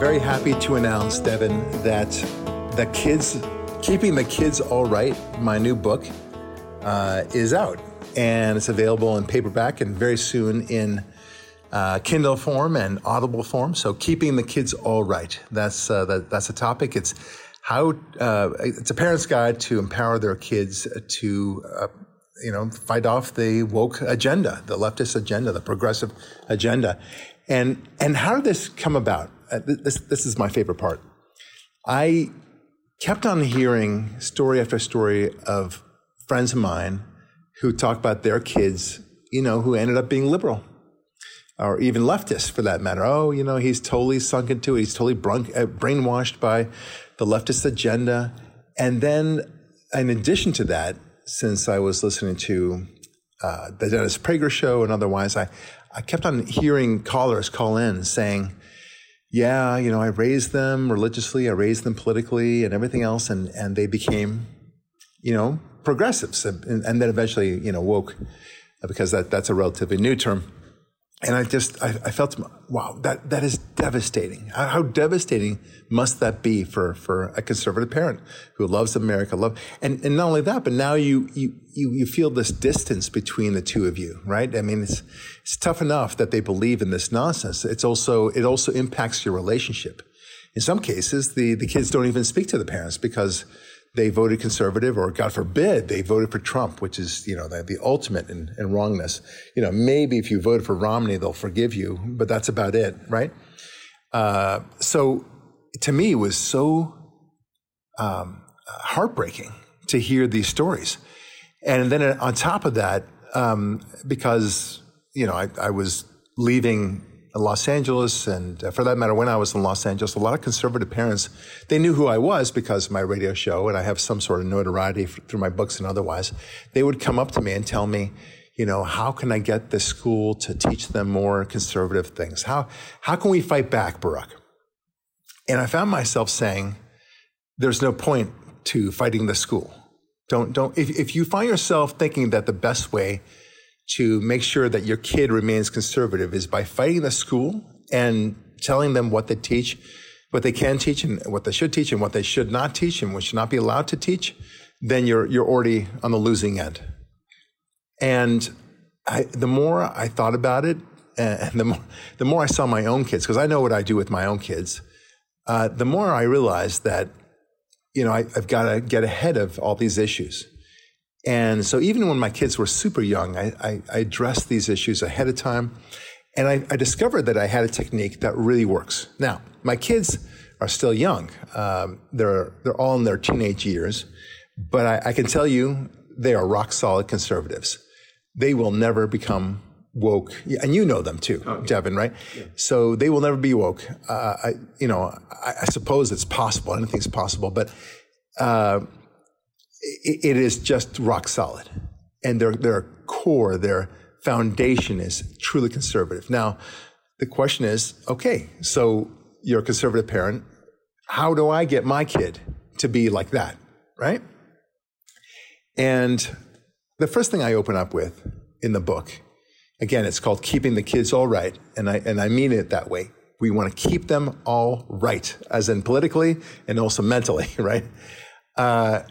Very happy to announce, Devin, that the kids, keeping the kids all right, my new book uh, is out, and it's available in paperback and very soon in uh, Kindle form and Audible form. So, keeping the kids all right. That's uh, that, that's a topic. It's how uh, it's a parent's guide to empower their kids to uh, you know fight off the woke agenda, the leftist agenda, the progressive agenda, and and how did this come about? Uh, this this is my favorite part. I kept on hearing story after story of friends of mine who talk about their kids, you know, who ended up being liberal or even leftists for that matter. Oh, you know, he's totally sunk into it. He's totally uh, brainwashed by the leftist agenda. And then, in addition to that, since I was listening to uh, the Dennis Prager show and otherwise, I, I kept on hearing callers call in saying, yeah, you know, I raised them religiously, I raised them politically and everything else, and, and they became, you know, progressives and, and then eventually, you know, woke because that, that's a relatively new term and I just I, I, felt wow that that is devastating. How, devastating must that be for for a conservative parent who loves America, love and and not only that, but now you you you you feel this distance between the two of you, right? I mean, it's it's tough enough that they believe in this nonsense. It's also it also impacts your relationship. In some cases, the the kids don't even speak to the parents because they voted conservative, or God forbid, they voted for Trump, which is, you know, the, the ultimate in, in, wrongness. You know, maybe if you voted for Romney, they'll forgive you, but that's about it, right? Uh, so to me, it was so um, heartbreaking to hear these stories. And then on top of that, um, because, you know, I, I was leaving Los Angeles, and uh, for that matter, when I was in Los Angeles, a lot of conservative parents, they knew who I was because of my radio show, and I have some sort of notoriety through my books and otherwise. They would come up to me and tell me, you know, how can I get the school to teach them more conservative things? How, how can we fight back, Barak? And I found myself saying, there's no point to fighting the school. Don't, don't, if, if you find yourself thinking that the best way to make sure that your kid remains conservative is by fighting the school and telling them what they teach, what they can teach and what they should teach and what they should not teach and what should not be allowed to teach, then you're, you're already on the losing end. And I, the more I thought about it, and the more, the more I saw my own kids, because I know what I do with my own kids, uh, the more I realized that, you know, I, I've got to get ahead of all these issues. And so even when my kids were super young, I, I, I addressed these issues ahead of time. And I, I, discovered that I had a technique that really works. Now, my kids are still young. Um, they're, they're all in their teenage years. But I, I, can tell you, they are rock solid conservatives. They will never become woke. And you know them too, okay. Devin, right? Yeah. So they will never be woke. Uh, I, you know, I, suppose it's possible. Anything's possible. But uh, it is just rock solid. And their, their core, their foundation is truly conservative. Now, the question is okay, so you're a conservative parent. How do I get my kid to be like that? Right? And the first thing I open up with in the book, again, it's called Keeping the Kids All Right. And I, and I mean it that way. We want to keep them all right, as in politically and also mentally, right? Uh,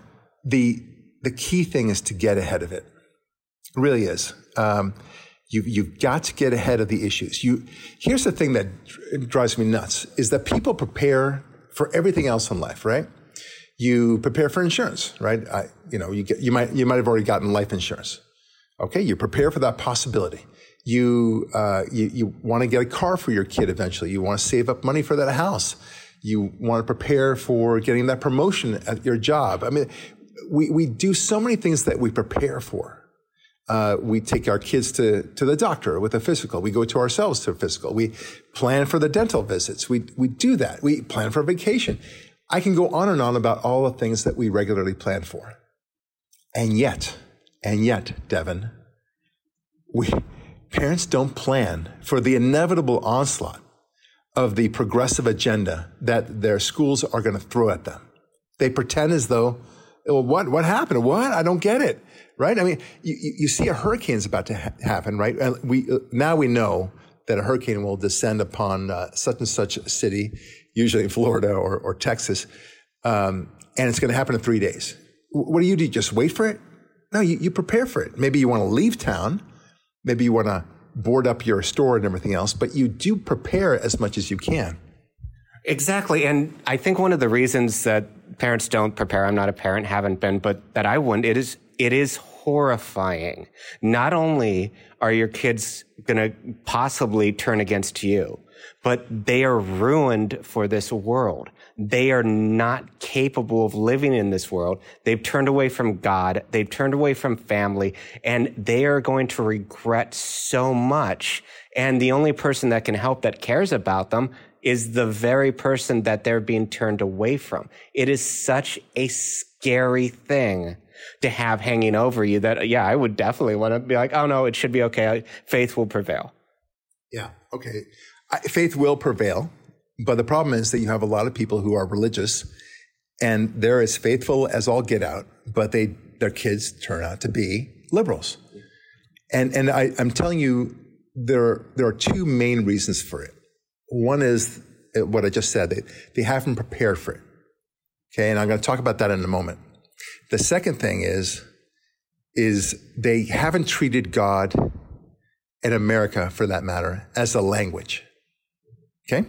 the the key thing is to get ahead of it. It really is. Um, you, you've got to get ahead of the issues. You, here's the thing that drives me nuts is that people prepare for everything else in life, right? You prepare for insurance, right? I, you know, you get, you might, you might have already gotten life insurance. Okay. You prepare for that possibility. You, uh, you, you want to get a car for your kid eventually. You want to save up money for that house. You want to prepare for getting that promotion at your job. I mean, we, we do so many things that we prepare for. Uh, we take our kids to, to the doctor with a physical. We go to ourselves to a physical. We plan for the dental visits. We, we do that. We plan for vacation. I can go on and on about all the things that we regularly plan for. And yet, and yet, Devin, we, parents don't plan for the inevitable onslaught of the progressive agenda that their schools are going to throw at them. They pretend as though well, what, what happened? What? I don't get it. Right? I mean, you, you see a hurricane's about to ha- happen, right? And we, now we know that a hurricane will descend upon uh, such and such city, usually in Florida or, or Texas, um, and it's going to happen in three days. What do you do? Just wait for it? No, you, you prepare for it. Maybe you want to leave town. Maybe you want to board up your store and everything else, but you do prepare as much as you can. Exactly. And I think one of the reasons that parents don't prepare, I'm not a parent, haven't been, but that I wouldn't, it is, it is horrifying. Not only are your kids going to possibly turn against you, but they are ruined for this world. They are not capable of living in this world. They've turned away from God. They've turned away from family and they are going to regret so much. And the only person that can help that cares about them is the very person that they're being turned away from. It is such a scary thing to have hanging over you that, yeah, I would definitely want to be like, oh no, it should be okay. Faith will prevail. Yeah. Okay. I, faith will prevail. But the problem is that you have a lot of people who are religious and they're as faithful as all get out, but they, their kids turn out to be liberals. And, and I, I'm telling you, there, there are two main reasons for it. One is what I just said, they, they haven't prepared for it. Okay. And I'm going to talk about that in a moment. The second thing is, is they haven't treated God and America, for that matter, as a language. Okay?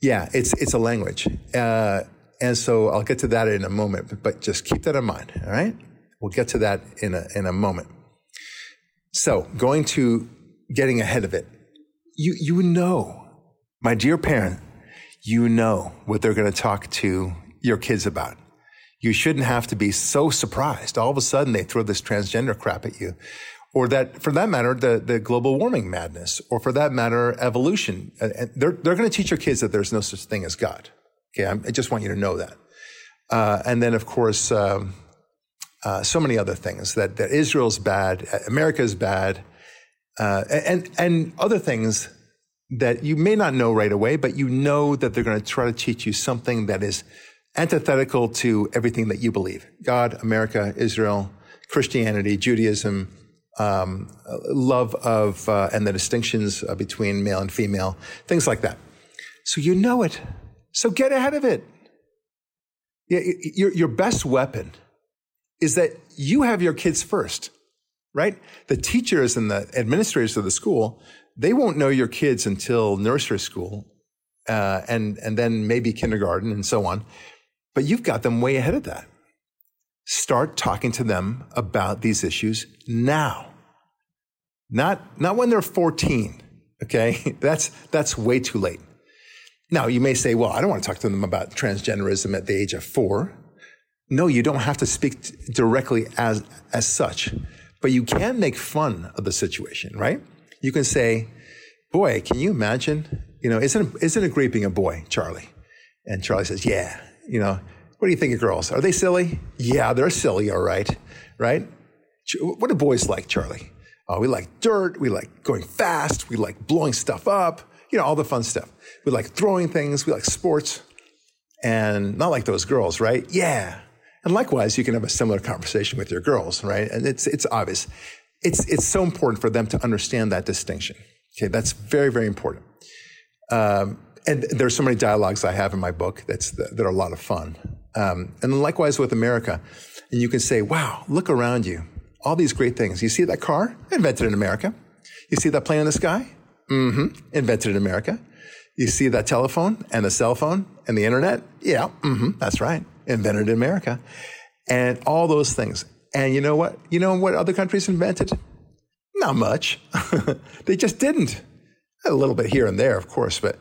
Yeah, it's it's a language, uh, and so I'll get to that in a moment. But, but just keep that in mind. All right, we'll get to that in a in a moment. So going to getting ahead of it, you you know, my dear parent, you know what they're going to talk to your kids about you shouldn't have to be so surprised. All of a sudden, they throw this transgender crap at you. Or that, for that matter, the, the global warming madness, or for that matter, evolution. And they're, they're going to teach your kids that there's no such thing as God. Okay. I'm, i just want you to know that. Uh, and then, of course, um, uh, so many other things that, that Israel's bad, America's bad, uh, and, and other things that you may not know right away, but you know that they're going to try to teach you something that is antithetical to everything that you believe God, America, Israel, Christianity, Judaism, um, love of, uh, and the distinctions uh, between male and female, things like that. So you know it. So get ahead of it. Yeah, Your, your best weapon is that you have your kids first, right? The teachers and the administrators of the school, they won't know your kids until nursery school, uh, and, and then maybe kindergarten and so on. But you've got them way ahead of that. Start talking to them about these issues now. Not, not when they're 14. Okay. That's, that's way too late. Now you may say, well, I don't want to talk to them about transgenderism at the age of four. No, you don't have to speak directly as, as such, but you can make fun of the situation, right? You can say, boy, can you imagine? You know, isn't, isn't it great being a boy, Charlie? And Charlie says, yeah, you know, what do you think of girls? Are they silly? Yeah, they're silly, all right, right? What do boys like, Charlie? Oh, we like dirt. We like going fast. We like blowing stuff up. You know, all the fun stuff. We like throwing things. We like sports. And not like those girls, right? Yeah. And likewise, you can have a similar conversation with your girls, right? And it's, it's obvious. It's, it's so important for them to understand that distinction. Okay. That's very, very important. Um, and there's so many dialogues I have in my book that's that are a lot of fun. Um, and likewise with America, and you can say, "Wow, look around you, all these great things. You see that car? Invented in America. You see that plane in the sky? Mm-hmm. Invented in America. You see that telephone and the cell phone and the internet? Yeah, mm-hmm. That's right. Invented in America, and all those things. And you know what? You know what other countries invented? Not much. they just didn't. A little bit here and there, of course, but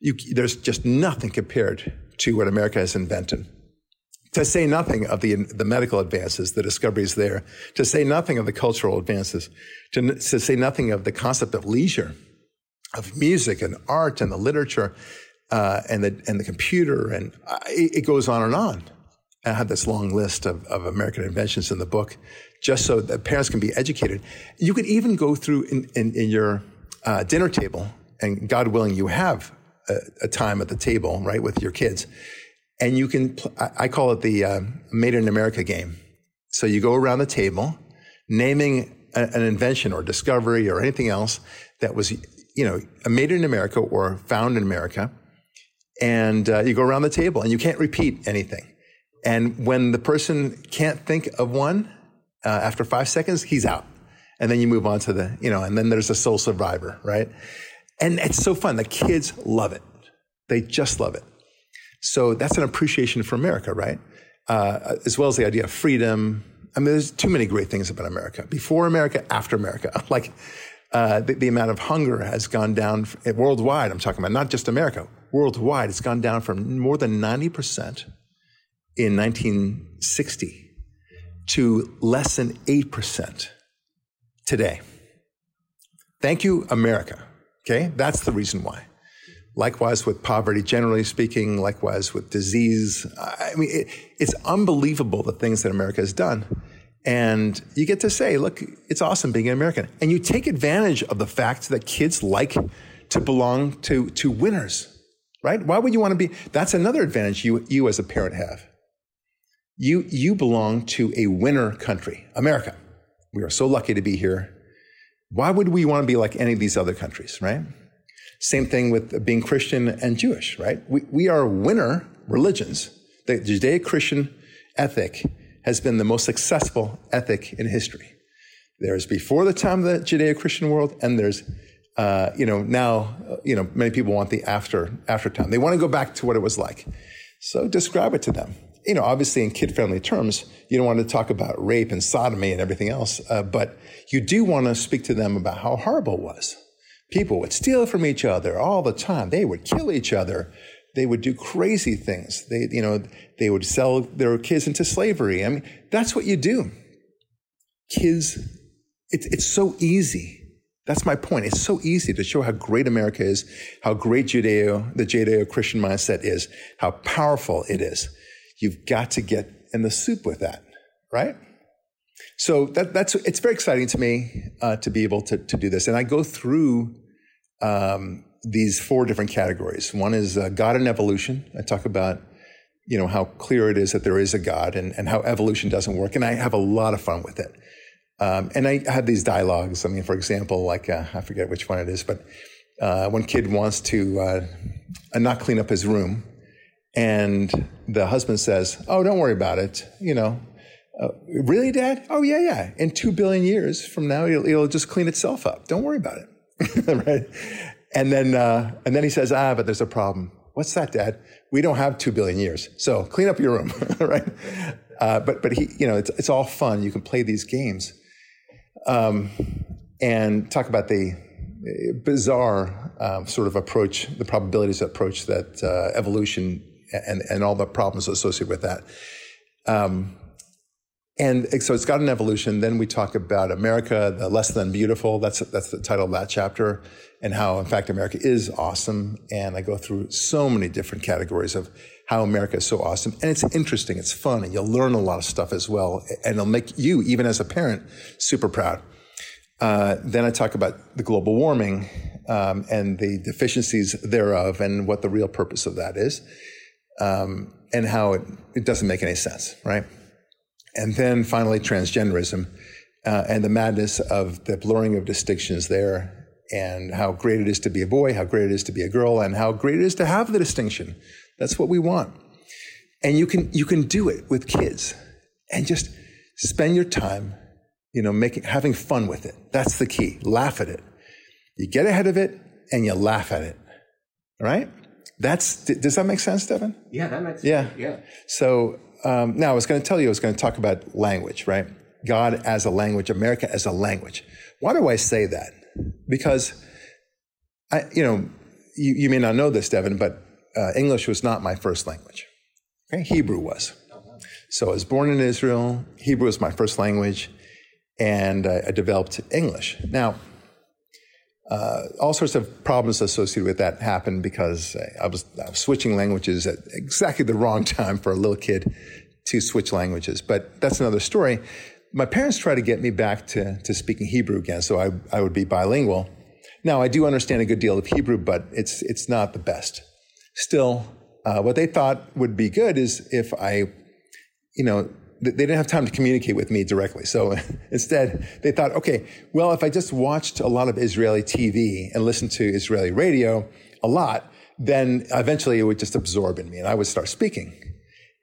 you, there's just nothing compared to what America has invented. To say nothing of the, the medical advances, the discoveries there, to say nothing of the cultural advances, to, to say nothing of the concept of leisure, of music and art and the literature, uh, and the and the computer, and uh, it, it, goes on and on. I have this long list of, of American inventions in the book, just so that parents can be educated. You could even go through in, in, in your uh, dinner table, and God willing, you have a, a, time at the table, right, with your kids. And you can, pl- I call it the uh, Made in America game. So you go around the table naming a, an invention or discovery or anything else that was, you know, made in America or found in America. And uh, you go around the table and you can't repeat anything. And when the person can't think of one uh, after five seconds, he's out. And then you move on to the, you know, and then there's a sole survivor, right? And it's so fun. The kids love it. They just love it. So that's an appreciation for America, right? Uh, as well as the idea of freedom. I mean, there's too many great things about America. Before America, after America. Like uh, the, the, amount of hunger has gone down worldwide. I'm talking about not just America. Worldwide, it's gone down from more than 90% in 1960 to less than 8% today. Thank you, America. Okay, that's the reason why. Likewise with poverty, generally speaking, likewise with disease. I mean, it, it's unbelievable the things that America has done. And you get to say, look, it's awesome being an American. And you take advantage of the fact that kids like to belong to, to winners, right? Why would you want to be? That's another advantage you, you as a parent have. You, you belong to a winner country, America. We are so lucky to be here. Why would we want to be like any of these other countries, right? Same thing with being Christian and Jewish, right? We, we are winner religions. The Judeo Christian ethic has been the most successful ethic in history. There's before the time of the Judeo Christian world, and there's, uh, you know, now, uh, you know, many people want the after, after time. They want to go back to what it was like. So describe it to them. You know, obviously in kid friendly terms, you don't want to talk about rape and sodomy and everything else, uh, but you do want to speak to them about how horrible it was People would steal from each other all the time. They would kill each other. They would do crazy things. They, you know, they would sell their kids into slavery. I mean, that's what you do. Kids, it, it's so easy. That's my point. It's so easy to show how great America is, how great Judeo, the Judeo-Christian mindset is, how powerful it is. You've got to get in the soup with that, right? So that, that's it's very exciting to me uh, to be able to, to do this. And I go through um, these four different categories. One is uh, God and evolution. I talk about you know how clear it is that there is a God and, and how evolution doesn't work. And I have a lot of fun with it. Um, and I have these dialogues. I mean, for example, like uh, I forget which one it is, but uh, one kid wants to uh, not clean up his room, and the husband says, "Oh, don't worry about it. You know, uh, really, Dad? Oh, yeah, yeah. In two billion years from now, it'll, it'll just clean itself up. Don't worry about it. right? And then, uh, and then he says, ah, but there's a problem. What's that, Dad? We don't have two billion years. So clean up your room, right? Uh, but, but he, you know, it's, it's all fun. You can play these games. Um, and talk about the uh, bizarre um, sort of approach, the probabilities approach that uh, evolution and, and all the problems associated with that. Um, and so it's got an evolution. Then we talk about America, the less than beautiful. That's, that's the title of that chapter and how, in fact, America is awesome. And I go through so many different categories of how America is so awesome. And it's interesting. It's fun and you'll learn a lot of stuff as well. And it'll make you, even as a parent, super proud. Uh, then I talk about the global warming um, and the deficiencies thereof and what the real purpose of that is um, and how it, it doesn't make any sense, right? And then finally, transgenderism uh, and the madness of the blurring of distinctions there, and how great it is to be a boy, how great it is to be a girl, and how great it is to have the distinction. That's what we want. And you can, you can do it with kids and just spend your time, you know, making, having fun with it. That's the key. Laugh at it. You get ahead of it and you laugh at it. All right? That's, does that make sense, Devin? Yeah, that makes yeah. sense. Yeah. So um, now I was going to tell you, I was going to talk about language, right? God as a language, America as a language. Why do I say that? Because I, you know, you, you may not know this, Devin, but uh, English was not my first language. Okay? Hebrew was. So I was born in Israel. Hebrew was my first language, and I, I developed English. Now, uh, all sorts of problems associated with that happened because I was, I was, switching languages at exactly the wrong time for a little kid to switch languages. But that's another story. My parents tried to get me back to, to speaking Hebrew again, so I, I would be bilingual. Now, I do understand a good deal of Hebrew, but it's, it's not the best. Still, uh, what they thought would be good is if I, you know, they didn't have time to communicate with me directly. So instead, they thought, okay, well, if I just watched a lot of Israeli TV and listened to Israeli radio a lot, then eventually it would just absorb in me and I would start speaking.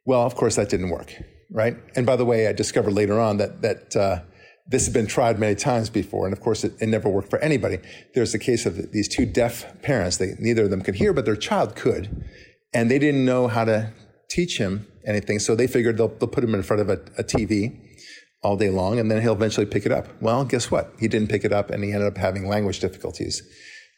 Well, of course, that didn't work, right? And by the way, I discovered later on that, that, uh, this has been tried many times before, and of course, it, it, never worked for anybody. There's a case of these two deaf parents. They, neither of them could hear, but their child could, and they didn't know how to teach him anything. So they figured they'll, they'll put him in front of a, a, TV all day long, and then he'll eventually pick it up. Well, guess what? He didn't pick it up, and he ended up having language difficulties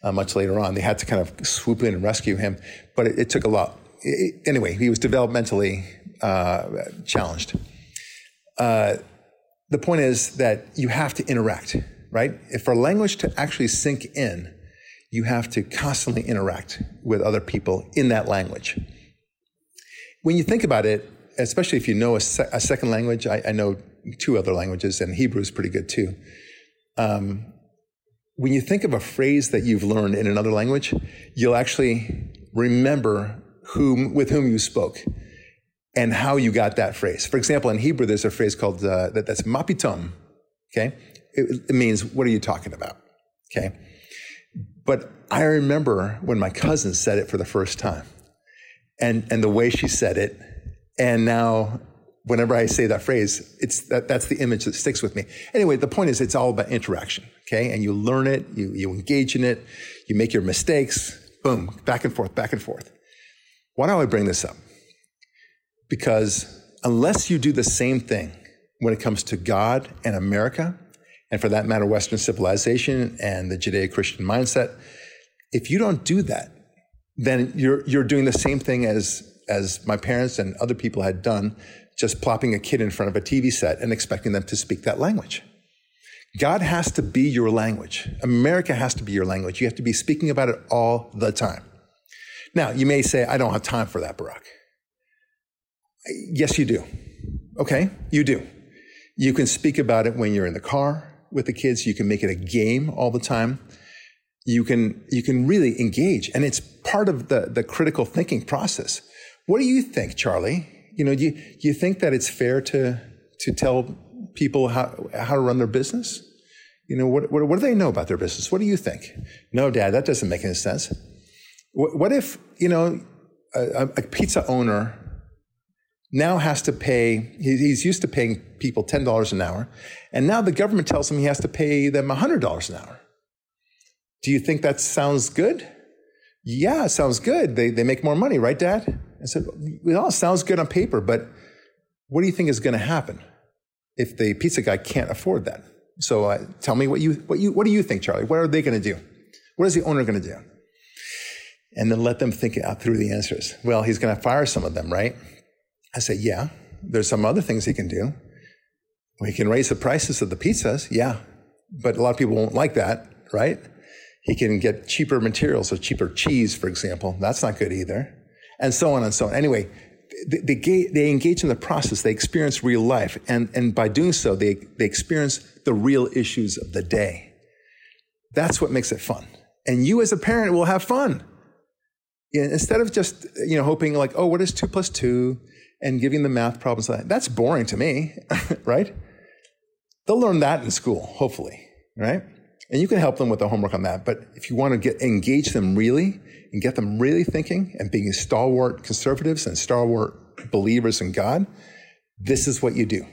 uh, much later on. They had to kind of swoop in and rescue him, but it, it took a lot. It, anyway, he was developmentally uh, challenged. Uh, the point is that you have to interact, right? If for language to actually sink in, you have to constantly interact with other people in that language. When you think about it, especially if you know a, se- a second language, I, I, know two other languages, and Hebrew is pretty good too. Um, when you think of a phrase that you've learned in another language, you'll actually remember whom with whom you spoke and how you got that phrase. For example, in Hebrew, there's a phrase called uh, that, that's mapitom. Okay, it, it means what are you talking about? Okay, but I remember when my cousin said it for the first time, and and the way she said it, and now whenever I say that phrase, it's that that's the image that sticks with me. Anyway, the point is, it's all about interaction. Okay, and you learn it, you you engage in it, you make your mistakes, boom, back and forth, back and forth. Why do I bring this up? Because unless you do the same thing when it comes to God and America, and for that matter, Western civilization and the Judeo Christian mindset, if you don't do that, then you're, you're doing the same thing as, as my parents and other people had done, just plopping a kid in front of a TV set and expecting them to speak that language. God has to be your language. America has to be your language. You have to be speaking about it all the time. Now, you may say, I don't have time for that, Barak. Yes, you do. Okay, you do. You can speak about it when you're in the car with the kids. You can make it a game all the time. You can, you can really engage. And it's part of the, the critical thinking process. What do you think, Charlie? You know, do you, do you think that it's fair to, to tell people how, how to run their business? You know, what, what, what do they know about their business? What do you think? No, dad, that doesn't make any sense. What, what if, you know, a, a pizza owner now has to pay, he's used to paying people $10 an hour, and now the government tells him he has to pay them $100 an hour. Do you think that sounds good? Yeah, it sounds good. They, they make more money, right, Dad? I said, it sounds good on paper, but what do you think is going to happen if the pizza guy can't afford that? So uh, tell me what you, what you, what do you think, Charlie? What are they going to do? What is the owner going to do? And then let them think out through the answers. Well, he's going to fire some of them, right? I say, yeah, there's some other things he can do. We can raise the prices of the pizzas, yeah, but a lot of people won't like that, right? He can get cheaper materials, or cheaper cheese, for example. That's not good either. And so on and so on. Anyway, they, they, they engage in the process. They experience real life. And, and by doing so, they, they experience the real issues of the day. That's what makes it fun. And you as a parent will have fun. Instead of just, you know, hoping like, oh, what is two plus two? and giving them math problems. That's boring to me, right? They'll learn that in school, hopefully, right? And you can help them with the homework on that. But if you want to get engage them really and get them really thinking and being stalwart conservatives and stalwart believers in God, this is what you do.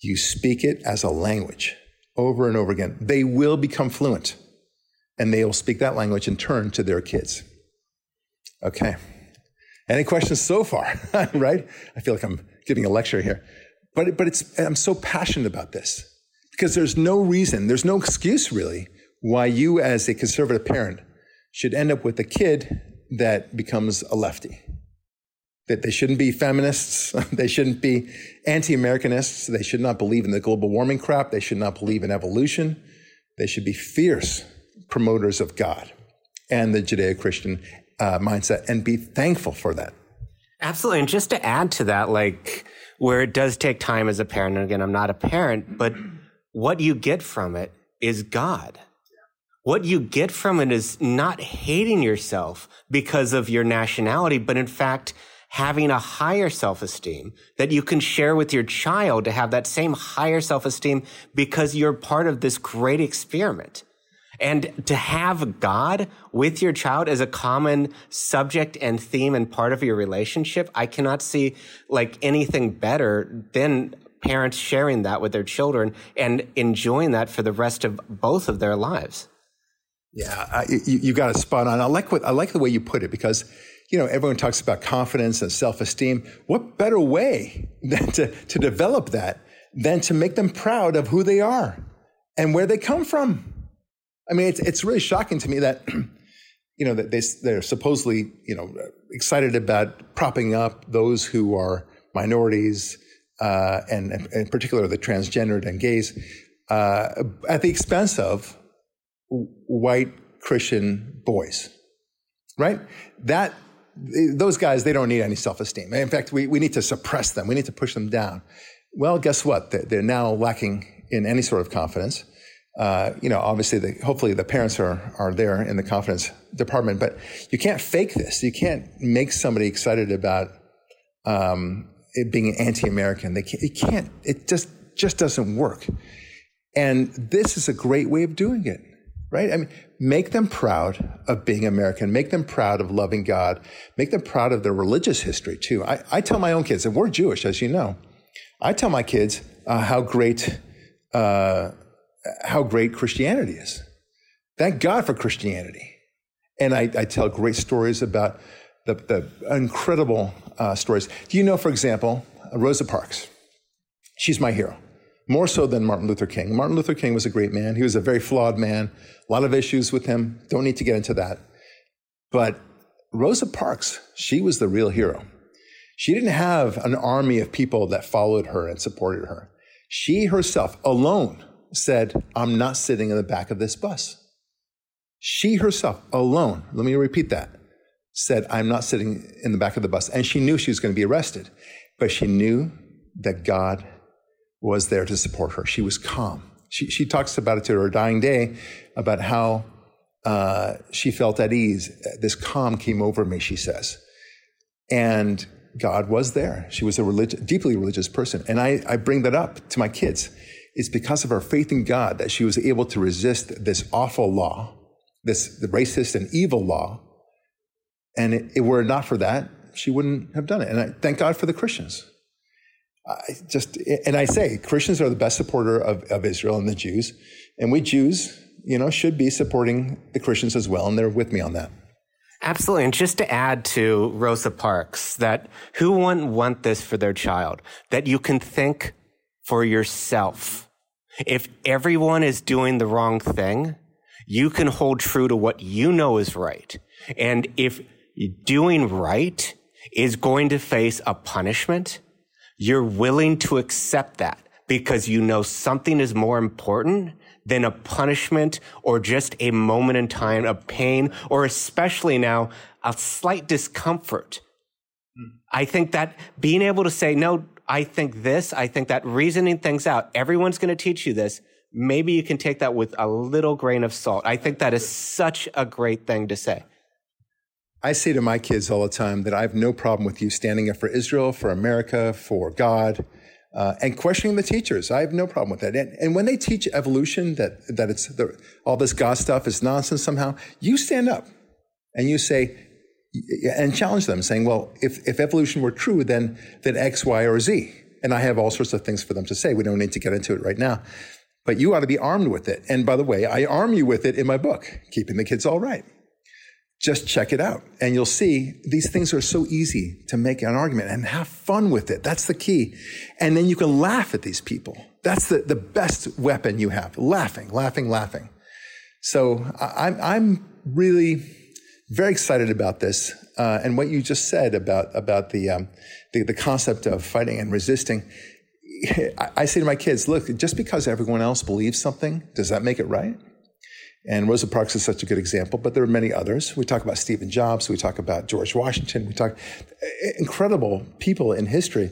You speak it as a language over and over again. They will become fluent and they will speak that language in turn to their kids. Okay. Any questions so far? right? I feel like I'm giving a lecture here. But, but it's, I'm so passionate about this because there's no reason, there's no excuse really why you as a conservative parent should end up with a kid that becomes a lefty. That they shouldn't be feminists. they shouldn't be anti-Americanists. They should not believe in the global warming crap. They should not believe in evolution. They should be fierce promoters of God and the Judeo-Christian uh, mindset and be thankful for that. Absolutely. And just to add to that, like where it does take time as a parent, and again, I'm not a parent, but what you get from it is God. What you get from it is not hating yourself because of your nationality, but in fact, having a higher self-esteem that you can share with your child to have that same higher self-esteem because you're part of this great experiment. And to have God with your child as a common subject and theme and part of your relationship, I cannot see like anything better than parents sharing that with their children and enjoying that for the rest of both of their lives. Yeah, I, you, you got it spot on. I like what I like the way you put it because you know everyone talks about confidence and self-esteem. What better way than to, to develop that than to make them proud of who they are and where they come from? I mean, it's it's really shocking to me that you know that they they're supposedly you know excited about propping up those who are minorities uh, and, in particular the transgendered and gays uh, at the expense of white Christian boys, right? That those guys they don't need any self-esteem. In fact, we, we need to suppress them. We need to push them down. Well, guess what? They're now lacking in any sort of confidence. Uh, you know, obviously, the, hopefully the parents are are there in the confidence department, but you can't fake this. You can't make somebody excited about um, it being anti-American. They can't, it can't. It just just doesn't work. And this is a great way of doing it right? I mean, make them proud of being American, make them proud of loving God, make them proud of their religious history too. I, I tell my own kids, and we're Jewish, as you know, I tell my kids uh, how great uh, how great Christianity is. Thank God for Christianity, and I, I tell great stories about the, the incredible uh, stories. Do you know, for example, Rosa Parks? She's my hero more so than Martin Luther King. Martin Luther King was a great man. He was a very flawed man, a lot of issues with him. Don't need to get into that. But Rosa Parks, she was the real hero. She didn't have an army of people that followed her and supported her. She herself alone said, I'm not sitting in the back of this bus. She herself alone, let me repeat that, said, I'm not sitting in the back of the bus. And she knew she was going to be arrested, but she knew that God was there to support her. She was calm. She, she talks about it to her dying day about how uh, she felt at ease. This calm came over me, she says. And God was there. She was a relig- deeply religious person. And I, I bring that up to my kids. It's because of her faith in God that she was able to resist this awful law, this racist and evil law. And it, it were not for that, she wouldn't have done it. And I thank God for the Christians. I just and I say Christians are the best supporter of, of Israel and the Jews, and we Jews, you know, should be supporting the Christians as well, and they're with me on that. Absolutely. And just to add to Rosa Parks, that who wouldn't want this for their child? That you can think for yourself. If everyone is doing the wrong thing, you can hold true to what you know is right. And if doing right is going to face a punishment, you're willing to accept that because you know something is more important than a punishment or just a moment in time of pain or especially now a slight discomfort. I think that being able to say, no, I think this, I think that reasoning things out, everyone's going to teach you this. Maybe you can take that with a little grain of salt. I think that is such a great thing to say. I say to my kids all the time that I have no problem with you standing up for Israel, for America, for God, uh, and questioning the teachers. I have no problem with that. And, and when they teach evolution, that that it's the, all this God stuff is nonsense somehow, you stand up and you say and challenge them, saying, "Well, if if evolution were true, then then X, Y, or Z." And I have all sorts of things for them to say. We don't need to get into it right now. But you ought to be armed with it. And by the way, I arm you with it in my book, Keeping the Kids All Right just check it out and you'll see these things are so easy to make an argument and have fun with it. That's the key. And then you can laugh at these people. That's the, the best weapon you have. Laughing, laughing, laughing. So I'm, I'm really very excited about this. Uh, and what you just said about, about the, um, the, the concept of fighting and resisting. I, I say to my kids, look, just because everyone else believes something, does that make it right? And Rosa Parks is such a good example, but there are many others. We talk about Stephen Jobs, we talk about George Washington, we talk incredible people in history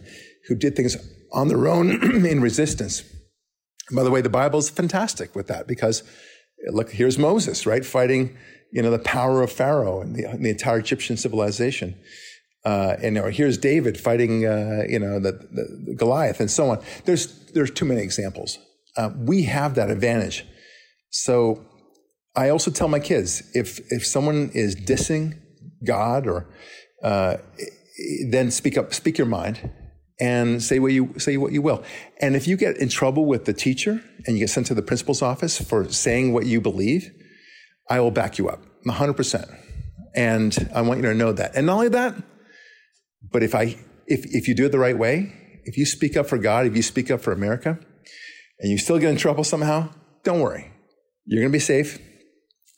who did things on their own in resistance. And by the way, the Bible is fantastic with that because look, here's Moses, right, fighting, you know, the power of Pharaoh and the, and the entire Egyptian civilization. Uh, and know, here's David fighting, uh, you know, the, the, the, Goliath and so on. There's there's too many examples. Uh, we have that advantage. So I also tell my kids if if someone is dissing God or uh, then speak up, speak your mind, and say what you say what you will. And if you get in trouble with the teacher and you get sent to the principal's office for saying what you believe, I will back you up 100%. And I want you to know that. And not only that, but if I if if you do it the right way, if you speak up for God, if you speak up for America, and you still get in trouble somehow, don't worry. You're going to be safe,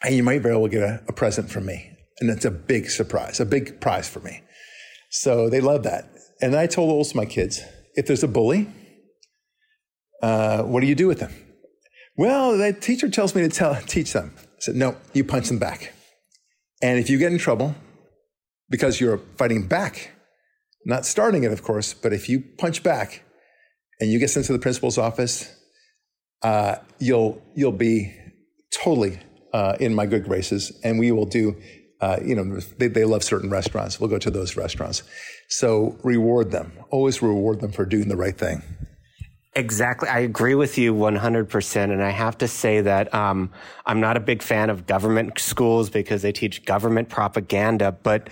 and you might very well get a, a present from me. And it's a big surprise, a big prize for me. So they love that. And I told also my kids, if there's a bully, uh, what do you do with them? Well, the teacher tells me to tell, teach them. I said, no, you punch them back. And if you get in trouble because you're fighting back, not starting it, of course, but if you punch back and you get sent to the principal's office, uh, you'll you'll be totally uh, in my good graces, and we will do. Uh, you know, they, they love certain restaurants. We'll go to those restaurants. So reward them. Always reward them for doing the right thing. Exactly. I agree with you 100%. And I have to say that um, I'm not a big fan of government schools because they teach government propaganda. But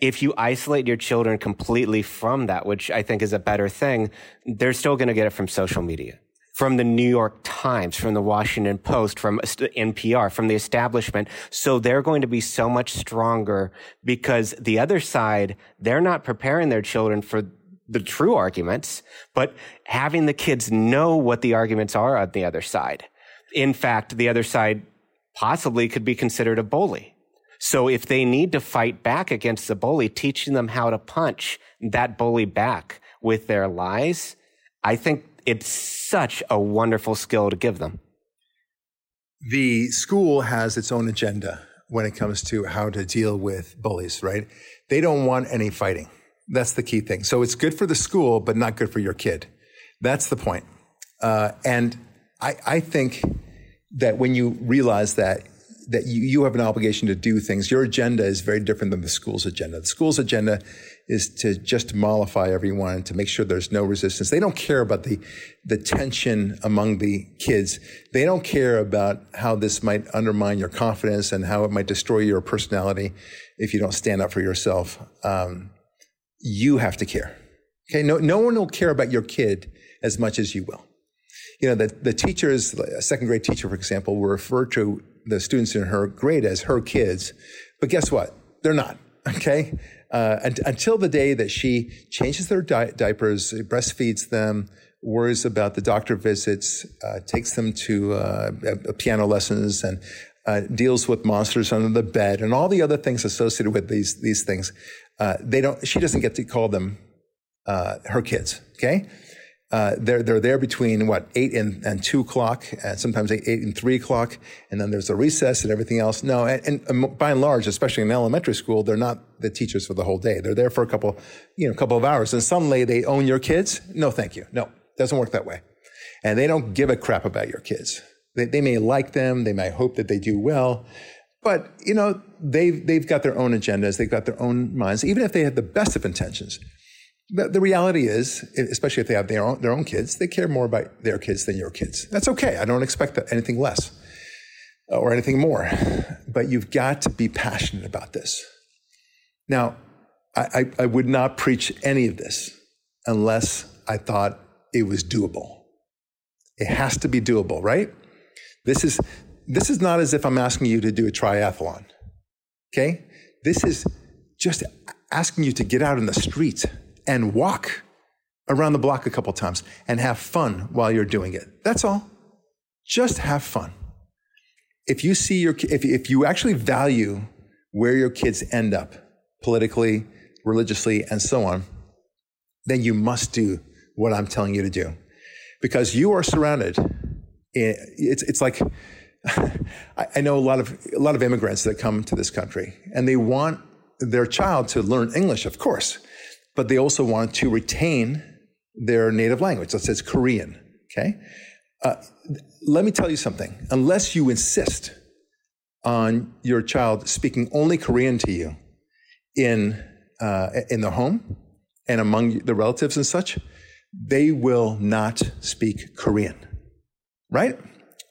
if you isolate your children completely from that, which I think is a better thing, they're still going to get it from social media, from the New York Times, from the Washington Post, from NPR, from the establishment. So they're going to be so much stronger because the other side, they're not preparing their children for the true arguments, but having the kids know what the arguments are on the other side. In fact, the other side possibly could be considered a bully. So if they need to fight back against the bully, teaching them how to punch that bully back with their lies, I think it's such a wonderful skill to give them. The school has its own agenda when it comes to how to deal with bullies, right? They don't want any fighting. That's the key thing. So it's good for the school, but not good for your kid. That's the point. Uh, and I, I think that when you realize that that you, you have an obligation to do things. Your agenda is very different than the school's agenda. The school's agenda is to just mollify everyone, to make sure there's no resistance. They don't care about the, the tension among the kids. They don't care about how this might undermine your confidence and how it might destroy your personality if you don't stand up for yourself. Um, you have to care. Okay. No, no one will care about your kid as much as you will. You know, the, the teachers, a second grade teacher, for example, will refer to the students in her grade as her kids. But guess what? They're not. Okay. Uh, and, until the day that she changes their di- diapers, breastfeeds them, worries about the doctor visits, uh, takes them to uh, piano lessons, and uh, deals with monsters under the bed and all the other things associated with these these things. Uh, they don't. She doesn't get to call them uh, her kids. Okay. Uh, they're they're there between what eight and, and two o'clock, and sometimes eight, eight and three o'clock, and then there's a recess and everything else. No, and, and, by and large, especially in elementary school, they're not the teachers for the whole day. They're there for a couple, you know, couple of hours. And suddenly they own your kids. No, thank you. No, doesn't work that way. And they don't give a crap about your kids. They, they may like them, they may hope that they do well, but you know they've they've got their own agendas, they've got their own minds, even if they have the best of intentions. The, the reality is, especially if they have their own, their own kids, they care more about their kids than your kids. That's okay. I don't expect anything less uh, or anything more. But you've got to be passionate about this. Now, I, I, I would not preach any of this unless I thought it was doable. It has to be doable, right? This is, this is not as if I'm asking you to do a triathlon. Okay? This is just asking you to get out in the street and walk around the block a couple times and have fun while you're doing it. That's all. Just have fun. If you see your, if, if you actually value where your kids end up politically, religiously, and so on, then you must do what I'm telling you to do because you are surrounded. Eh, it's, it's like, I know a lot of, a lot of immigrants that come to this country and they want their child to learn English, of course but they also want to retain their native language. Let's it's Korean. Okay. Uh, let me tell you something. Unless you insist on your child speaking only Korean to you in uh, in the home and among the relatives and such, they will not speak Korean, right?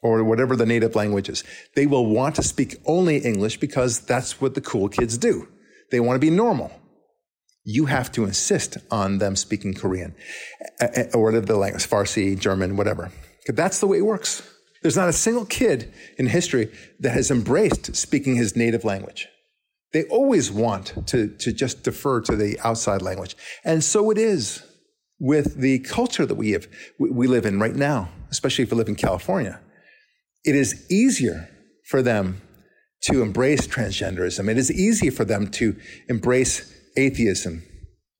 Or whatever the native language is. They will want to speak only English because that's what the cool kids do. They want to be normal. You have to insist on them speaking Korean eh, eh, or whatever the language, Farsi, German, whatever. That's the way it works. There's not a single kid in history that has embraced speaking his native language. They always want to, to just defer to the outside language. And so it is with the culture that we have, we live in right now, especially if we live in California. It is easier for them to embrace transgenderism. It is easy for them to embrace atheism,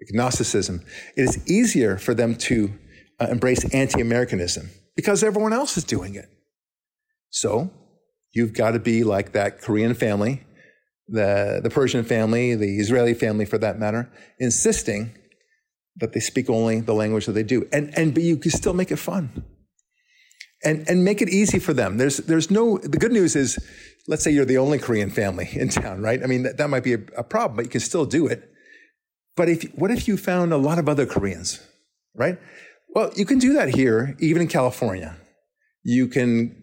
agnosticism. It is easier for them to uh, embrace anti-Americanism because everyone else is doing it. So you've got to be like that Korean family, the, the Persian family, the Israeli family for that matter, insisting that they speak only the language that they do. And, and but you can still make it fun. And, and make it easy for them. There's, there's no, the good news is, let's say you're the only Korean family in town, right? I mean, that, that might be a, a problem, but you can still do it. But if, what if you found a lot of other Koreans, right? Well, you can do that here, even in California. You can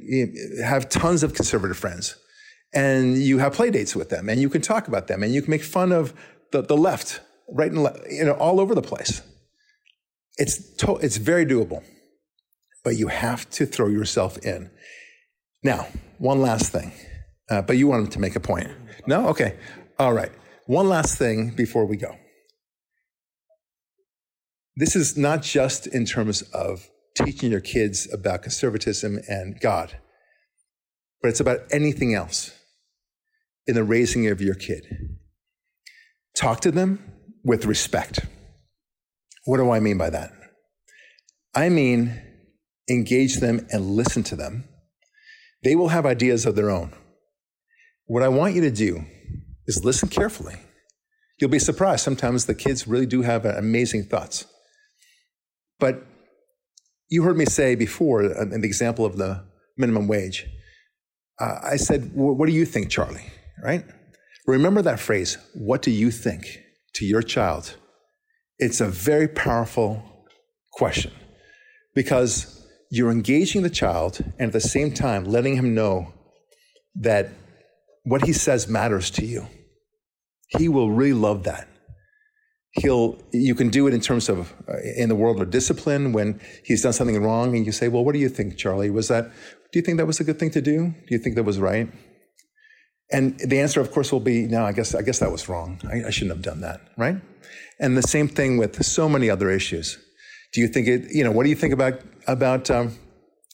have tons of conservative friends and you have play dates with them and you can talk about them and you can make fun of the, the left, right and left, you know, all over the place. It's, to, it's very doable, but you have to throw yourself in. Now, one last thing, uh, but you wanted to make a point. No? Okay. All right. One last thing before we go. This is not just in terms of teaching your kids about conservatism and God, but it's about anything else in the raising of your kid. Talk to them with respect. What do I mean by that? I mean, engage them and listen to them. They will have ideas of their own. What I want you to do is listen carefully. You'll be surprised. Sometimes the kids really do have amazing thoughts. But you heard me say before, uh, in the example of the minimum wage, uh, I said, What do you think, Charlie? Right? Remember that phrase, what do you think to your child? It's a very powerful question because you're engaging the child and at the same time letting him know that what he says matters to you. He will really love that he'll you can do it in terms of uh, in the world of discipline when he's done something wrong and you say well what do you think charlie? Was that do you think that was a good thing to do? Do you think that was right? And the answer of course will be no i guess i guess that was wrong. I, I shouldn't have done that right? And the same thing with so many other issues. Do you think it you know what do you think about about um,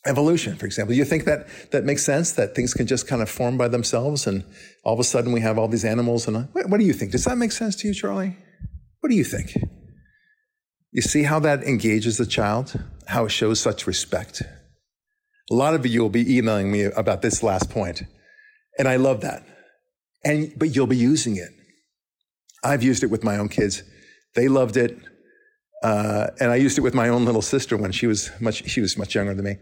evolution for example? Do you think that that makes sense that things can just kind of form by themselves and all of a sudden we have all these animals and what, what do you think? Does that make sense to you charlie what do you think? You see how that engages the child? How it shows such respect? A lot of you will be emailing me about this last point, and I love that. And but you'll be using it. I've used it with my own kids. They loved it, uh, and I used it with my own little sister when she was much she was much younger than me,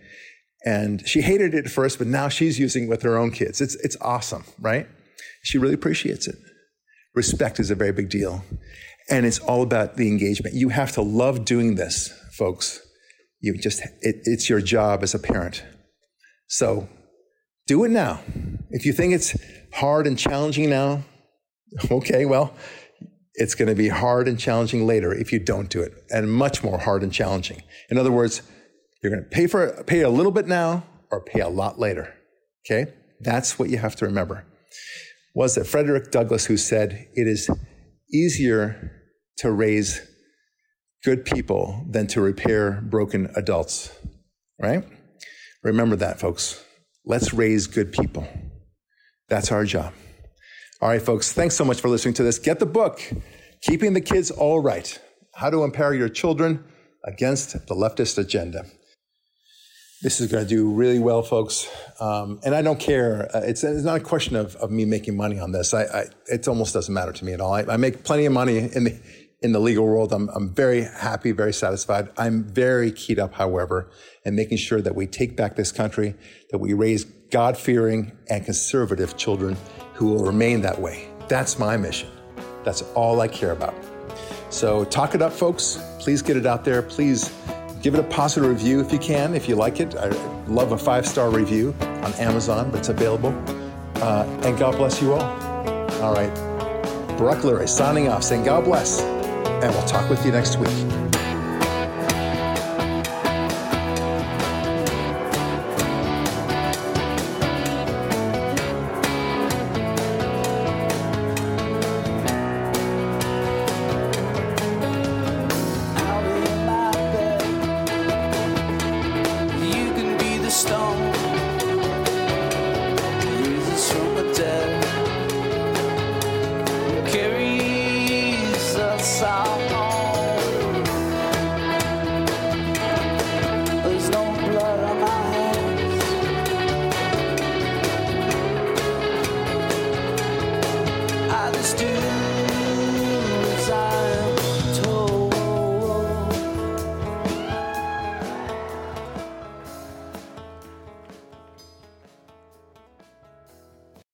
and she hated it at first, but now she's using it with her own kids. It's it's awesome, right? She really appreciates it. Respect is a very big deal. And it's all about the engagement. You have to love doing this, folks. You just, it, it's your job as a parent. So do it now. If you think it's hard and challenging now, okay, well, it's going to be hard and challenging later if you don't do it, and much more hard and challenging. In other words, you're going to pay for pay a little bit now or pay a lot later. Okay, that's what you have to remember. Was it Frederick Douglass who said it is easier to raise good people than to repair broken adults, right? Remember that, folks. Let's raise good people. That's our job. All right, folks, thanks so much for listening to this. Get the book, Keeping the Kids All Right How to Empower Your Children Against the Leftist Agenda. This is going to do really well, folks. Um, and I don't care. Uh, it's, it's not a question of, of me making money on this. I, I, it almost doesn't matter to me at all. I, I make plenty of money in the, in the legal world. I'm, I'm very happy, very satisfied. I'm very keyed up, however, in making sure that we take back this country, that we raise God fearing and conservative children who will remain that way. That's my mission. That's all I care about. So talk it up, folks. Please get it out there. Please give it a positive review if you can, if you like it. I love a five star review on Amazon, but it's available. Uh, and God bless you all. All right. Barak Lurie signing off, saying God bless, and we'll talk with you next week.